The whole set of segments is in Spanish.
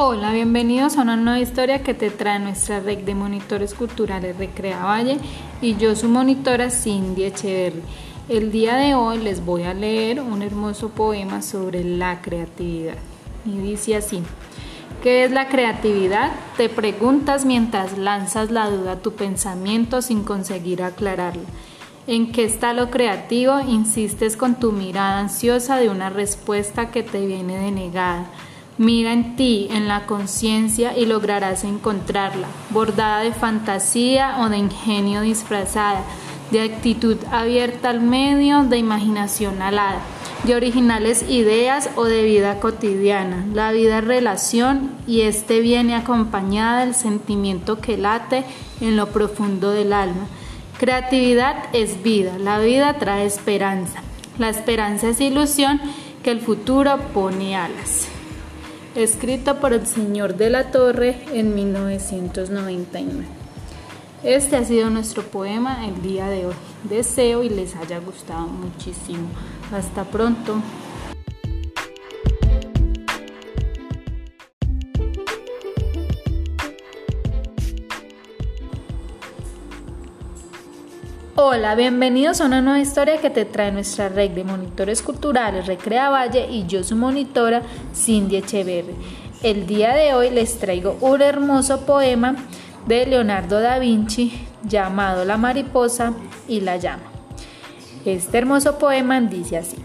Hola, bienvenidos a una nueva historia que te trae nuestra red de monitores culturales Recrea Valle y yo su monitora Cindy Echeverry. El día de hoy les voy a leer un hermoso poema sobre la creatividad y dice así. ¿Qué es la creatividad? Te preguntas mientras lanzas la duda a tu pensamiento sin conseguir aclararla. ¿En qué está lo creativo? Insistes con tu mirada ansiosa de una respuesta que te viene denegada. Mira en ti, en la conciencia, y lograrás encontrarla, bordada de fantasía o de ingenio disfrazada, de actitud abierta al medio, de imaginación alada, de originales ideas o de vida cotidiana. La vida es relación y este viene acompañada del sentimiento que late en lo profundo del alma. Creatividad es vida, la vida trae esperanza. La esperanza es ilusión que el futuro pone alas escrito por el señor de la Torre en 1999. Este ha sido nuestro poema el día de hoy. Deseo y les haya gustado muchísimo. Hasta pronto. Hola, bienvenidos a una nueva historia que te trae nuestra red de monitores culturales Recrea Valle y yo su monitora Cindy Echeverri. El día de hoy les traigo un hermoso poema de Leonardo da Vinci llamado La mariposa y la llama. Este hermoso poema dice así.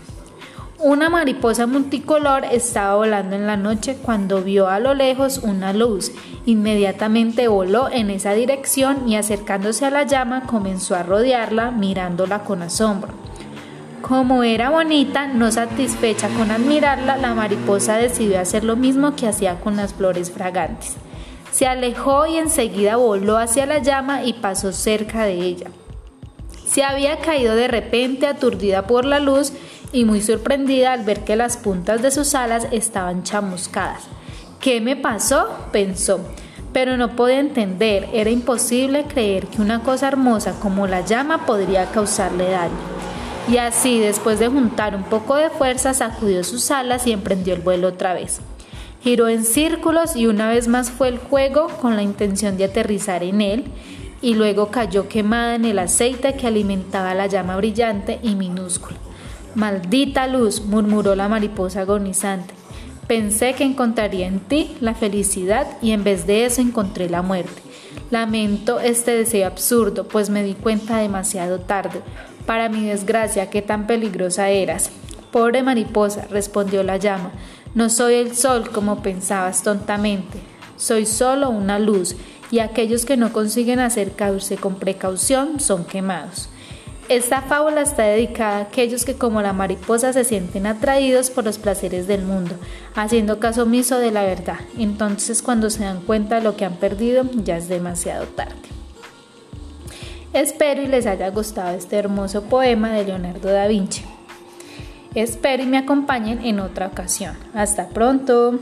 Una mariposa multicolor estaba volando en la noche cuando vio a lo lejos una luz. Inmediatamente voló en esa dirección y acercándose a la llama comenzó a rodearla mirándola con asombro. Como era bonita, no satisfecha con admirarla, la mariposa decidió hacer lo mismo que hacía con las flores fragantes. Se alejó y enseguida voló hacia la llama y pasó cerca de ella. Se había caído de repente aturdida por la luz y muy sorprendida al ver que las puntas de sus alas estaban chamuscadas. ¿Qué me pasó? pensó, pero no podía entender, era imposible creer que una cosa hermosa como la llama podría causarle daño. Y así, después de juntar un poco de fuerza, sacudió sus alas y emprendió el vuelo otra vez. Giró en círculos y una vez más fue el juego con la intención de aterrizar en él, y luego cayó quemada en el aceite que alimentaba la llama brillante y minúscula. Maldita luz, murmuró la mariposa agonizante. Pensé que encontraría en ti la felicidad y en vez de eso encontré la muerte. Lamento este deseo absurdo, pues me di cuenta demasiado tarde. Para mi desgracia, qué tan peligrosa eras. Pobre mariposa, respondió la llama, no soy el sol como pensabas tontamente. Soy solo una luz, y aquellos que no consiguen acercarse con precaución son quemados. Esta fábula está dedicada a aquellos que como la mariposa se sienten atraídos por los placeres del mundo, haciendo caso omiso de la verdad. Entonces cuando se dan cuenta de lo que han perdido ya es demasiado tarde. Espero y les haya gustado este hermoso poema de Leonardo da Vinci. Espero y me acompañen en otra ocasión. Hasta pronto.